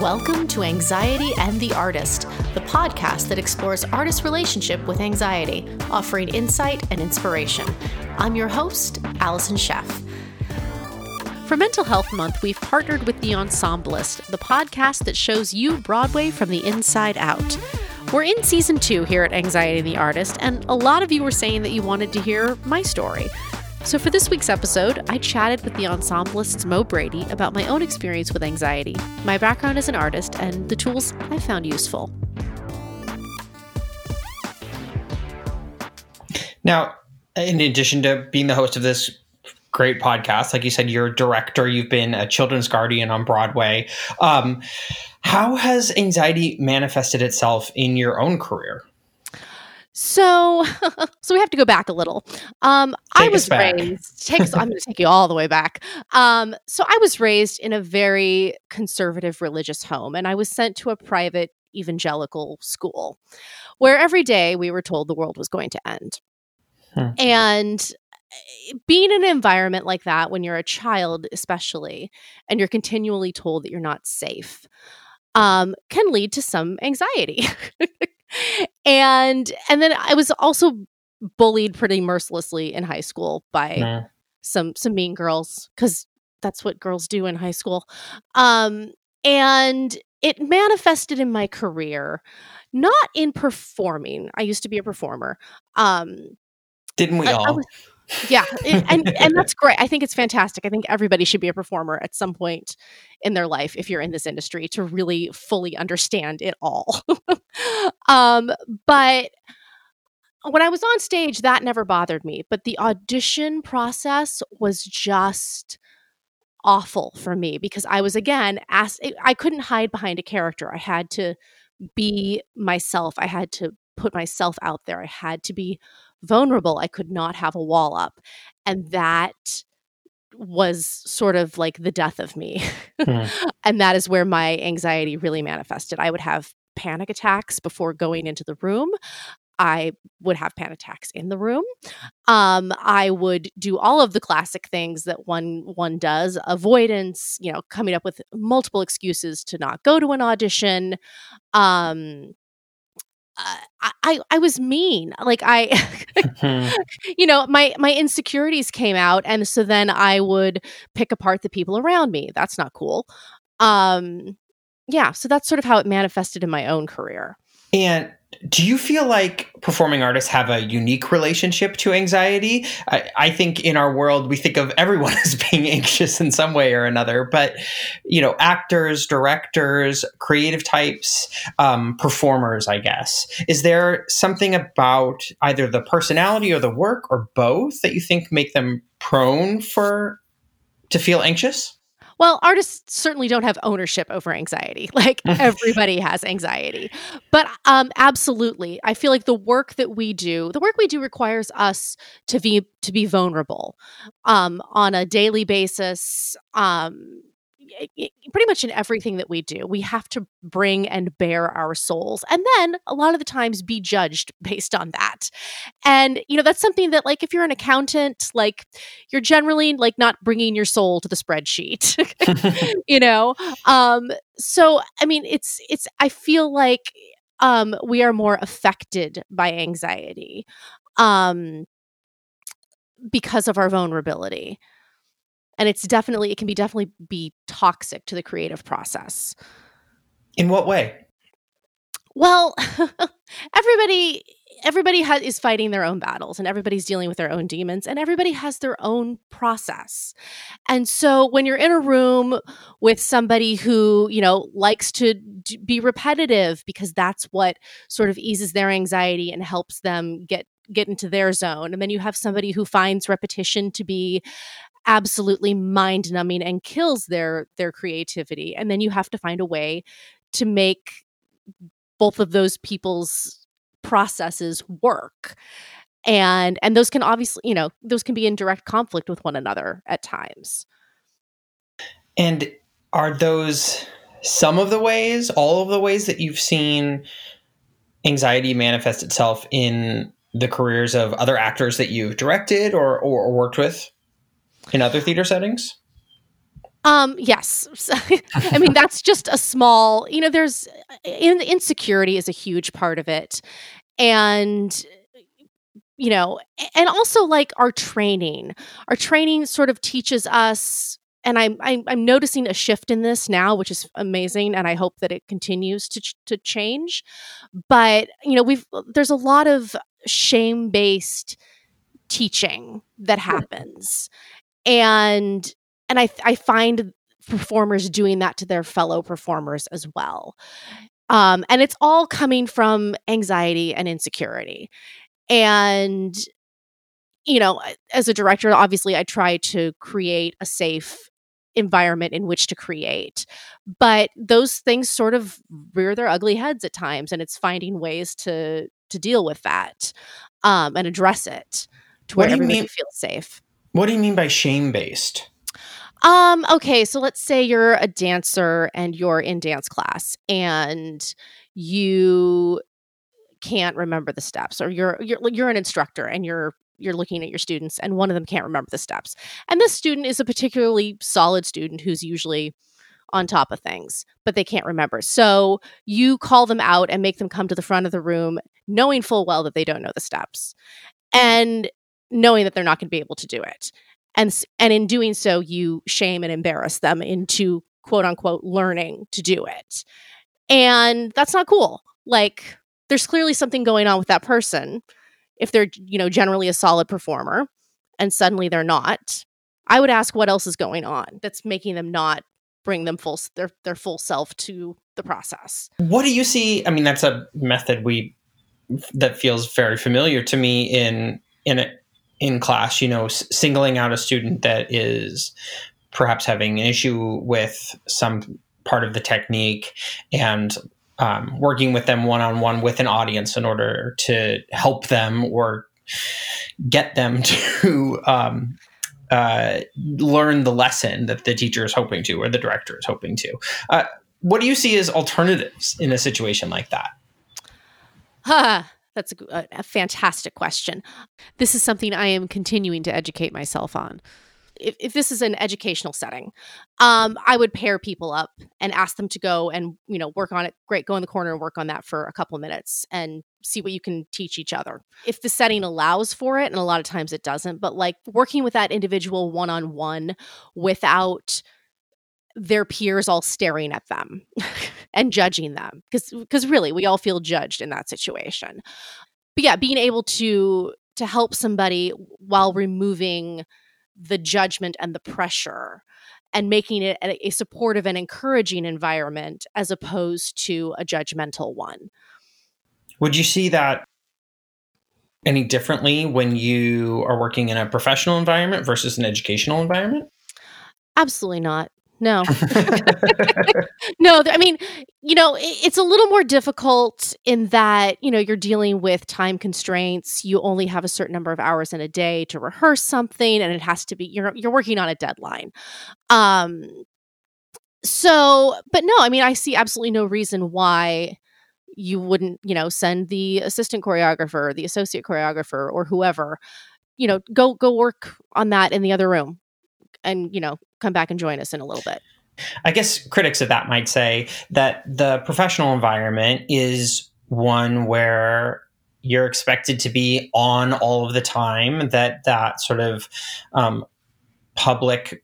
Welcome to Anxiety and the Artist, the podcast that explores artists' relationship with anxiety, offering insight and inspiration. I'm your host, Allison Sheff. For Mental Health Month, we've partnered with The Ensemblist, the podcast that shows you Broadway from the inside out. We're in season two here at Anxiety and the Artist, and a lot of you were saying that you wanted to hear my story. So, for this week's episode, I chatted with the ensemblist's Mo Brady about my own experience with anxiety, my background as an artist, and the tools I found useful. Now, in addition to being the host of this great podcast, like you said, you're a director, you've been a children's guardian on Broadway. Um, how has anxiety manifested itself in your own career? So, so we have to go back a little. Um, I was raised. Take, I'm going to take you all the way back. Um, so I was raised in a very conservative religious home, and I was sent to a private evangelical school, where every day we were told the world was going to end. Hmm. And eh, being in an environment like that, when you're a child, especially, and you're continually told that you're not safe, um, can lead to some anxiety. and and then I was also bullied pretty mercilessly in high school by nah. some some mean girls because that's what girls do in high school. Um, and it manifested in my career, not in performing. I used to be a performer. Um, Didn't we I, all? I was, yeah and and that's great i think it's fantastic i think everybody should be a performer at some point in their life if you're in this industry to really fully understand it all. Um but when i was on stage that never bothered me but the audition process was just awful for me because i was again asked i couldn't hide behind a character i had to be myself i had to put myself out there i had to be vulnerable. I could not have a wall up. And that was sort of like the death of me. Mm. and that is where my anxiety really manifested. I would have panic attacks before going into the room. I would have panic attacks in the room. Um, I would do all of the classic things that one one does: avoidance, you know, coming up with multiple excuses to not go to an audition, um, I, I was mean. Like I, mm-hmm. you know, my my insecurities came out, and so then I would pick apart the people around me. That's not cool. Um, yeah. So that's sort of how it manifested in my own career. And do you feel like performing artists have a unique relationship to anxiety? I, I, think in our world we think of everyone as being anxious in some way or another, but you know, actors, directors, creative types, um, performers, I guess. Is there something about either the personality or the work or both that you think make them prone for to feel anxious? Well, artists certainly don't have ownership over anxiety. Like everybody has anxiety. But um absolutely. I feel like the work that we do, the work we do requires us to be to be vulnerable um on a daily basis. Um pretty much in everything that we do, we have to bring and bare our souls. And then a lot of the times be judged based on that. And, you know, that's something that, like, if you're an accountant, like, you're generally like not bringing your soul to the spreadsheet, you know? Um, so, I mean, it's, it's, I feel like, um, we are more affected by anxiety um, because of our vulnerability and it's definitely it can be definitely be toxic to the creative process. In what way? Well everybody everybody has, is fighting their own battles and everybody's dealing with their own demons and everybody has their own process. And so when you're in a room with somebody who you know likes to d- be repetitive because that's what sort of eases their anxiety and helps them get get into their zone. And then you have somebody who finds repetition to be absolutely mind numbing and kills their their creativity and then you have to find a way to make both of those people's processes work and and those can obviously you know those can be in direct conflict with one another at times. And are those some of the ways all of the ways that you've seen anxiety manifest itself in the careers of other actors that you've directed or, or, or worked with in other theater settings? Um, yes. I mean, that's just a small, you know, there's in, insecurity is a huge part of it. And you know, and also like our training. Our training sort of teaches us and I'm, I'm, I'm noticing a shift in this now, which is amazing, and I hope that it continues to ch- to change. But you know, we've there's a lot of shame based teaching that happens, and and I I find performers doing that to their fellow performers as well. Um, and it's all coming from anxiety and insecurity. And you know, as a director, obviously I try to create a safe environment in which to create. But those things sort of rear their ugly heads at times, and it's finding ways to to deal with that um, and address it to where everybody mean, feels safe. What do you mean by shame based? Um, okay, so let's say you're a dancer and you're in dance class and you can't remember the steps or you're you're you're an instructor and you're you're looking at your students and one of them can't remember the steps. And this student is a particularly solid student who's usually on top of things, but they can't remember. So you call them out and make them come to the front of the room, knowing full well that they don't know the steps and knowing that they're not going to be able to do it. And, and in doing so, you shame and embarrass them into quote unquote learning to do it. And that's not cool. Like, there's clearly something going on with that person if they're you know generally a solid performer and suddenly they're not i would ask what else is going on that's making them not bring them full their their full self to the process what do you see i mean that's a method we that feels very familiar to me in in a, in class you know s- singling out a student that is perhaps having an issue with some part of the technique and um, working with them one on one with an audience in order to help them or get them to um, uh, learn the lesson that the teacher is hoping to or the director is hoping to. Uh, what do you see as alternatives in a situation like that? Huh. That's a, a fantastic question. This is something I am continuing to educate myself on if, if this is an educational setting, um, I would pair people up and ask them to go and you know work on it. Great, go in the corner and work on that for a couple minutes and see what you can teach each other. If the setting allows for it, and a lot of times it doesn't, but like working with that individual one on one without their peers all staring at them and judging them because because really we all feel judged in that situation but yeah being able to to help somebody while removing the judgment and the pressure and making it a, a supportive and encouraging environment as opposed to a judgmental one. Would you see that any differently when you are working in a professional environment versus an educational environment? Absolutely not. No. no, I mean, you know, it's a little more difficult in that, you know, you're dealing with time constraints. You only have a certain number of hours in a day to rehearse something and it has to be you're you're working on a deadline. Um so, but no, I mean, I see absolutely no reason why you wouldn't, you know, send the assistant choreographer, the associate choreographer or whoever, you know, go go work on that in the other room and you know come back and join us in a little bit. I guess critics of that might say that the professional environment is one where you're expected to be on all of the time that that sort of um, public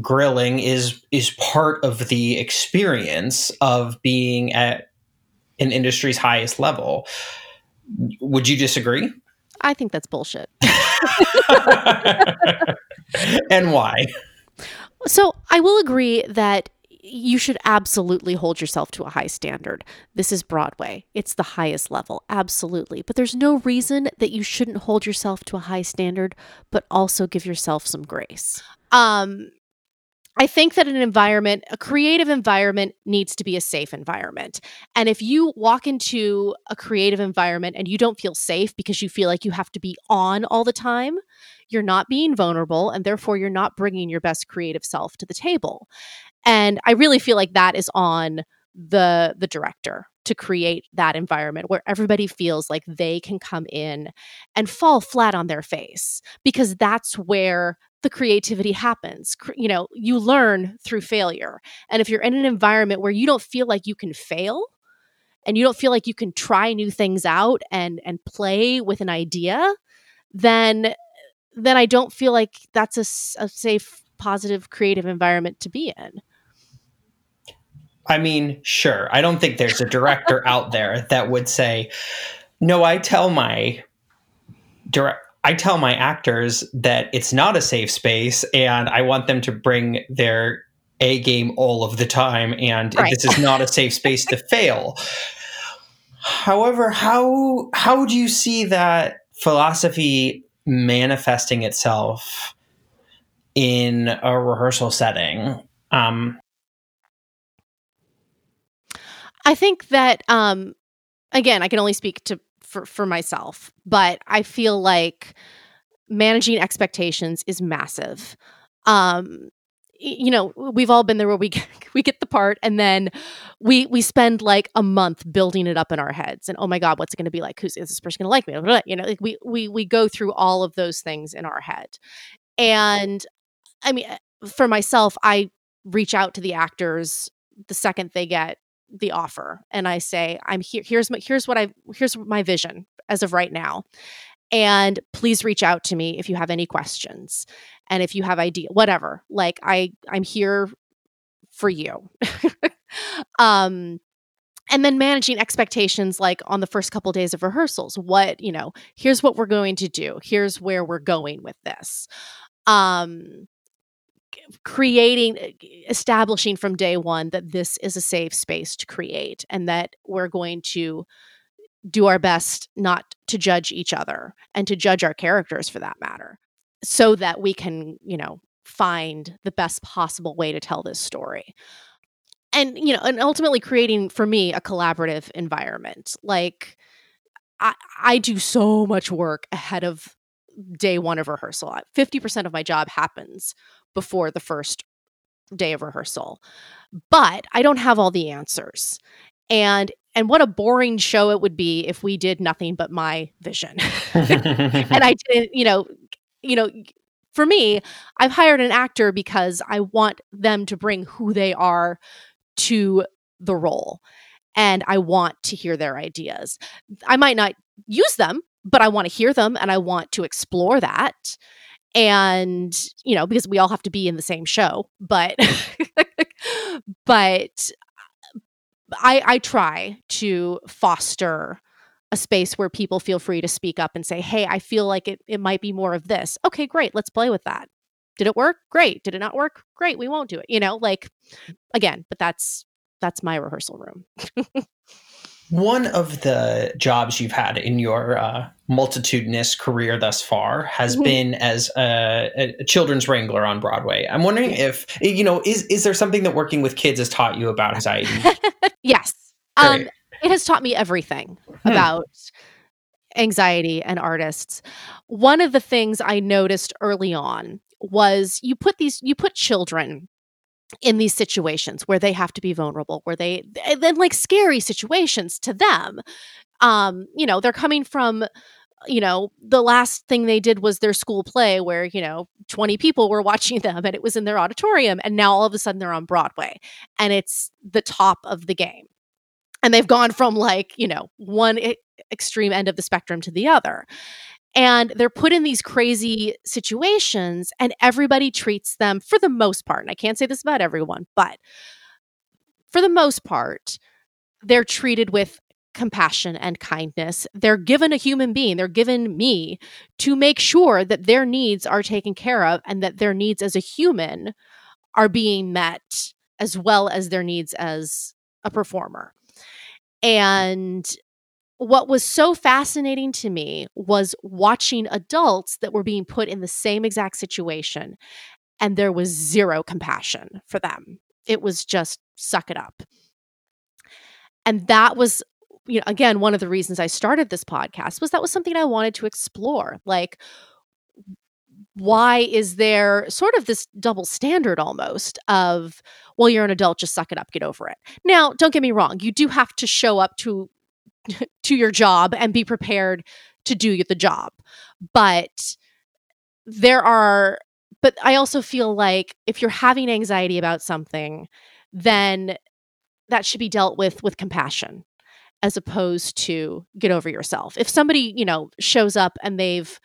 grilling is is part of the experience of being at an industry's highest level. Would you disagree? I think that's bullshit and why? So I will agree that you should absolutely hold yourself to a high standard. This is Broadway. It's the highest level, absolutely. But there's no reason that you shouldn't hold yourself to a high standard, but also give yourself some grace. Um, I think that an environment, a creative environment, needs to be a safe environment. And if you walk into a creative environment and you don't feel safe because you feel like you have to be on all the time, you're not being vulnerable and therefore you're not bringing your best creative self to the table and i really feel like that is on the the director to create that environment where everybody feels like they can come in and fall flat on their face because that's where the creativity happens. You know, you learn through failure. And if you're in an environment where you don't feel like you can fail and you don't feel like you can try new things out and and play with an idea, then then I don't feel like that's a, a safe, positive, creative environment to be in. I mean, sure. I don't think there's a director out there that would say, "No, I tell my direct I tell my actors that it's not a safe space and I want them to bring their A game all of the time and right. this is not a safe space to fail." However, how how do you see that philosophy manifesting itself in a rehearsal setting? Um, I think that um, again, I can only speak to for for myself, but I feel like managing expectations is massive. Um, you know, we've all been there where we we get the part and then we we spend like a month building it up in our heads and oh my god, what's it going to be like? Who's is this person going to like me? You know, like we we we go through all of those things in our head. And I mean, for myself, I reach out to the actors the second they get the offer and I say, I'm here here's my here's what I here's my vision as of right now. And please reach out to me if you have any questions and if you have idea whatever. Like I I'm here for you. um and then managing expectations like on the first couple days of rehearsals what you know here's what we're going to do here's where we're going with this um creating eh, establishing from day one that this is a safe space to create and that we're going to do our best not to judge each other and to judge our characters for that matter so that we can you know find the best possible way to tell this story. And you know and ultimately creating for me a collaborative environment. Like i i do so much work ahead of day one of rehearsal. 50% of my job happens before the first day of rehearsal. But I don't have all the answers. And and what a boring show it would be if we did nothing but my vision. and I didn't, you know, you know, for me, I've hired an actor because I want them to bring who they are to the role. And I want to hear their ideas. I might not use them, but I want to hear them and I want to explore that and you know because we all have to be in the same show but but i i try to foster a space where people feel free to speak up and say hey i feel like it, it might be more of this. Okay great let's play with that. Did it work? Great. Did it not work? Great we won't do it. You know like again but that's that's my rehearsal room One of the jobs you've had in your uh, multitudinous career thus far has mm-hmm. been as a, a, children's wrangler on Broadway. I'm wondering if you know is is there something that working with kids has taught you about anxiety? yes, um, it has taught me everything hmm. about anxiety and artists. One of the things I noticed early on was you put these you put children in these situations where they have to be vulnerable where they then like scary situations to them. Um you know they're coming from you know the last thing they did was their school play where you know 20 people were watching them and it was in their auditorium and now all of a sudden they're on broadway and it's the top of the game. And they've gone from like you know one extreme end of the spectrum to the other and they're put in these crazy situations, and everybody treats them, for the most part, and I can't say this about everyone, but for the most part, they're treated with compassion and kindness. They're given a human being, they're given me to make sure that their needs are taken care of and that their needs as a human are being met as well as their needs as a performer. And what was so fascinating to me was watching adults that were being put in the same exact situation and there was zero compassion for them. It was just suck it up. And that was you know again one of the reasons I started this podcast was that was something I wanted to explore. Like why is there sort of this double standard almost of well you're an adult just suck it up get over it now don't get me wrong you do have to show up to to your job and be prepared to do the job. But there are but I also feel like if you're having anxiety about something, then that should be dealt with with compassion as opposed to get over yourself. If somebody, you know, shows up and they've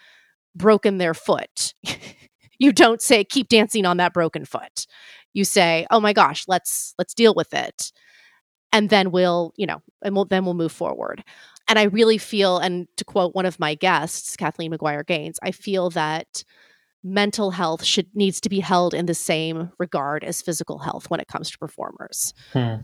broken their foot, you don't say keep dancing on that broken foot. You say, "Oh my gosh, let's let's deal with it." And then we'll, you know, and we'll then we'll move forward. And I really feel and to quote one of my guests, Kathleen McGuire Gaines, I feel that mental health should needs to be held in the same regard as physical health when it comes to performers. Hmm.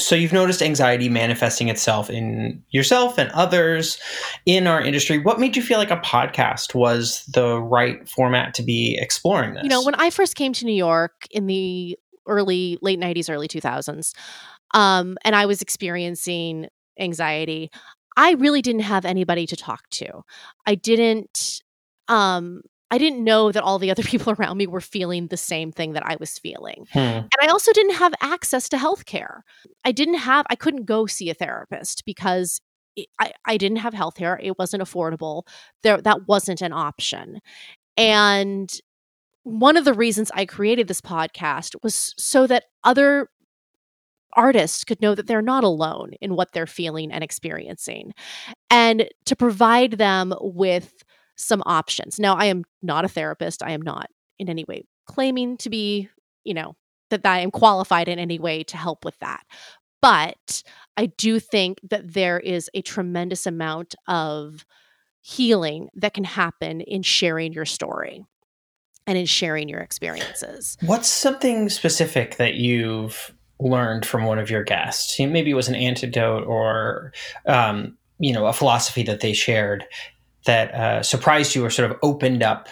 So you've noticed anxiety manifesting itself in yourself and others in our industry. What made you feel like a podcast was the right format to be exploring this? You know, when I first came to New York in the early late 90s early 2000s um, and I was experiencing anxiety, I really didn't have anybody to talk to. I didn't um I didn't know that all the other people around me were feeling the same thing that I was feeling. Hmm. And I also didn't have access to healthcare. I didn't have, I couldn't go see a therapist because it, I, I didn't have healthcare. It wasn't affordable. There, that wasn't an option. And one of the reasons I created this podcast was so that other artists could know that they're not alone in what they're feeling and experiencing and to provide them with some options. Now, I am not a therapist. I am not in any way claiming to be, you know, that I am qualified in any way to help with that. But I do think that there is a tremendous amount of healing that can happen in sharing your story and in sharing your experiences. What's something specific that you've learned from one of your guests? Maybe it was an antidote or, um, you know, a philosophy that they shared that uh, surprised you or sort of opened up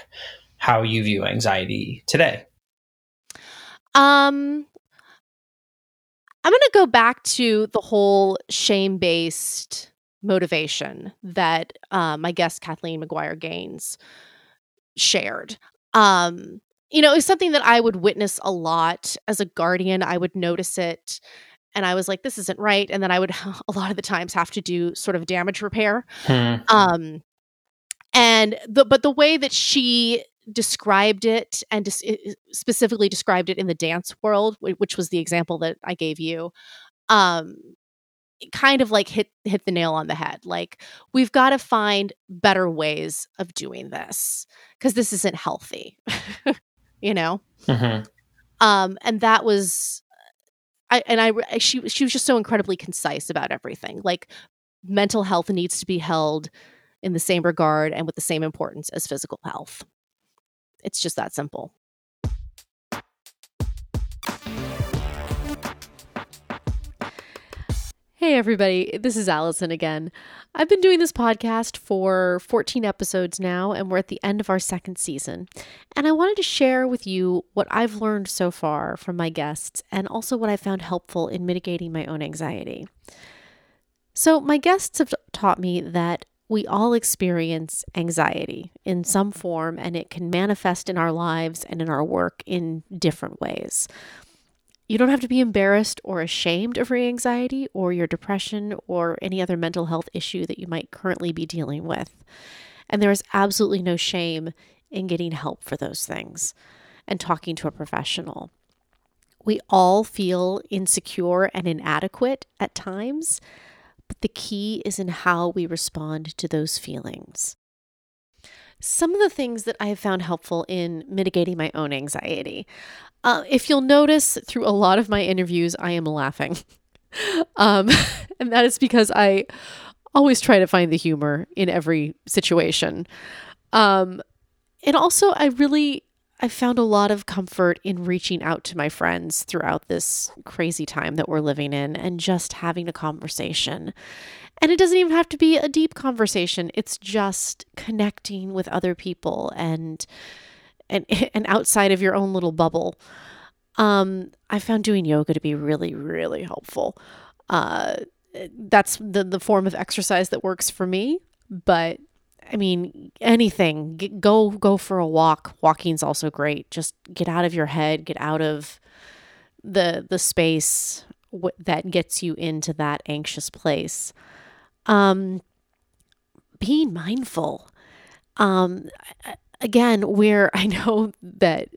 how you view anxiety today? Um, I'm going to go back to the whole shame based motivation that uh, my guest Kathleen McGuire Gaines shared. Um, you know, it's something that I would witness a lot as a guardian. I would notice it and I was like, this isn't right. And then I would a lot of the times have to do sort of damage repair. Hmm. Um, and the but the way that she described it and specifically described it in the dance world which was the example that i gave you um kind of like hit hit the nail on the head like we've got to find better ways of doing this because this isn't healthy you know mm-hmm. um and that was i and i she she was just so incredibly concise about everything like mental health needs to be held in the same regard and with the same importance as physical health. It's just that simple. Hey, everybody, this is Allison again. I've been doing this podcast for 14 episodes now, and we're at the end of our second season. And I wanted to share with you what I've learned so far from my guests and also what I found helpful in mitigating my own anxiety. So, my guests have taught me that we all experience anxiety in some form, and it can manifest in our lives and in our work in different ways. You don't have to be embarrassed or ashamed of your anxiety or your depression or any other mental health issue that you might currently be dealing with. And there is absolutely no shame in getting help for those things and talking to a professional. We all feel insecure and inadequate at times, but the key is in how we respond to those feelings. Some of the things that I have found helpful in mitigating my own anxiety. Uh, if you'll notice through a lot of my interviews, I am laughing. um, and that is because I always try to find the humor in every situation. Um, and also, I really I found a lot of comfort in reaching out to my friends throughout this crazy time that we're living in and just having a conversation. And it doesn't even have to be a deep conversation. It's just connecting with other people and and and outside of your own little bubble. Um, I found doing yoga to be really, really helpful. Uh, that's the the form of exercise that works for me. But I mean, anything. Get, go go for a walk. Walking's also great. Just get out of your head. Get out of the the space w- that gets you into that anxious place. Um, being mindful. Um, again, where I know that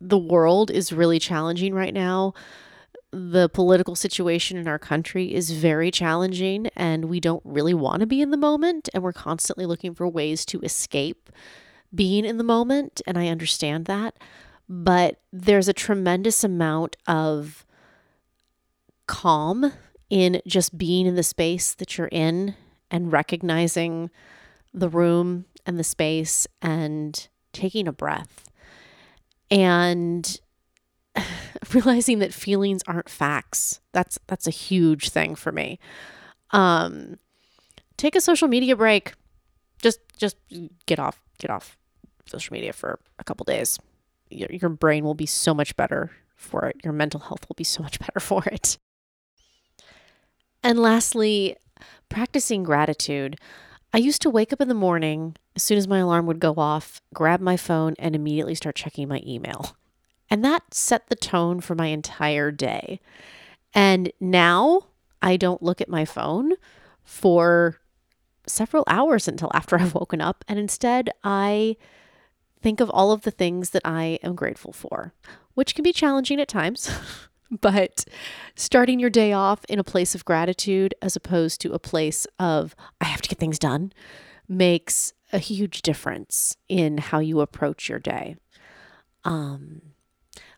the world is really challenging right now, the political situation in our country is very challenging, and we don't really want to be in the moment, and we're constantly looking for ways to escape being in the moment. And I understand that. But there's a tremendous amount of calm in just being in the space that you're in and recognizing the room and the space and taking a breath. And realizing that feelings aren't facts. That's that's a huge thing for me. Um take a social media break. Just just get off get off social media for a couple days. Your, your brain will be so much better for it. Your mental health will be so much better for it. And lastly, practicing gratitude. I used to wake up in the morning as soon as my alarm would go off, grab my phone, and immediately start checking my email. And that set the tone for my entire day. And now I don't look at my phone for several hours until after I've woken up. And instead, I think of all of the things that I am grateful for, which can be challenging at times. but starting your day off in a place of gratitude as opposed to a place of, I have to get things done, makes a huge difference in how you approach your day. Um,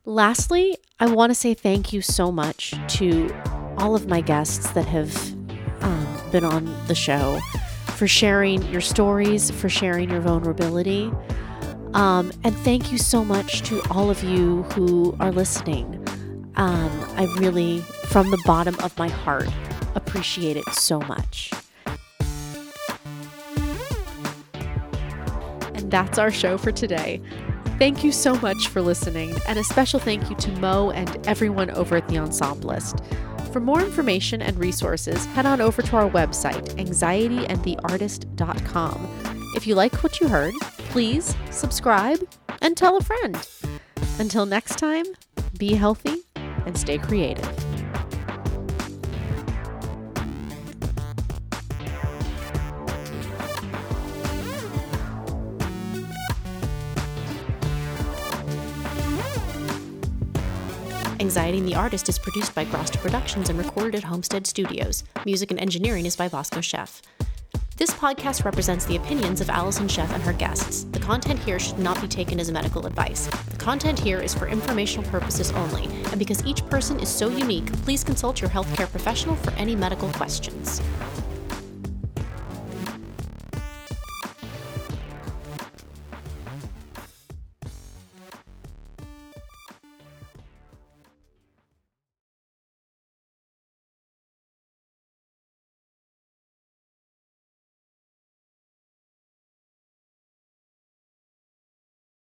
Lastly, I want to say thank you so much to all of my guests that have um, been on the show for sharing your stories, for sharing your vulnerability. Um, and thank you so much to all of you who are listening. Um, I really, from the bottom of my heart, appreciate it so much. And that's our show for today. Thank you so much for listening, and a special thank you to Mo and everyone over at The Ensemblist. For more information and resources, head on over to our website, anxietyandtheartist.com. If you like what you heard, please subscribe and tell a friend. Until next time, be healthy and stay creative. Anxiety and the Artist is produced by Groster Productions and recorded at Homestead Studios. Music and engineering is by Bosco Chef. This podcast represents the opinions of Allison Sheff and her guests. The content here should not be taken as medical advice. The content here is for informational purposes only, and because each person is so unique, please consult your healthcare professional for any medical questions.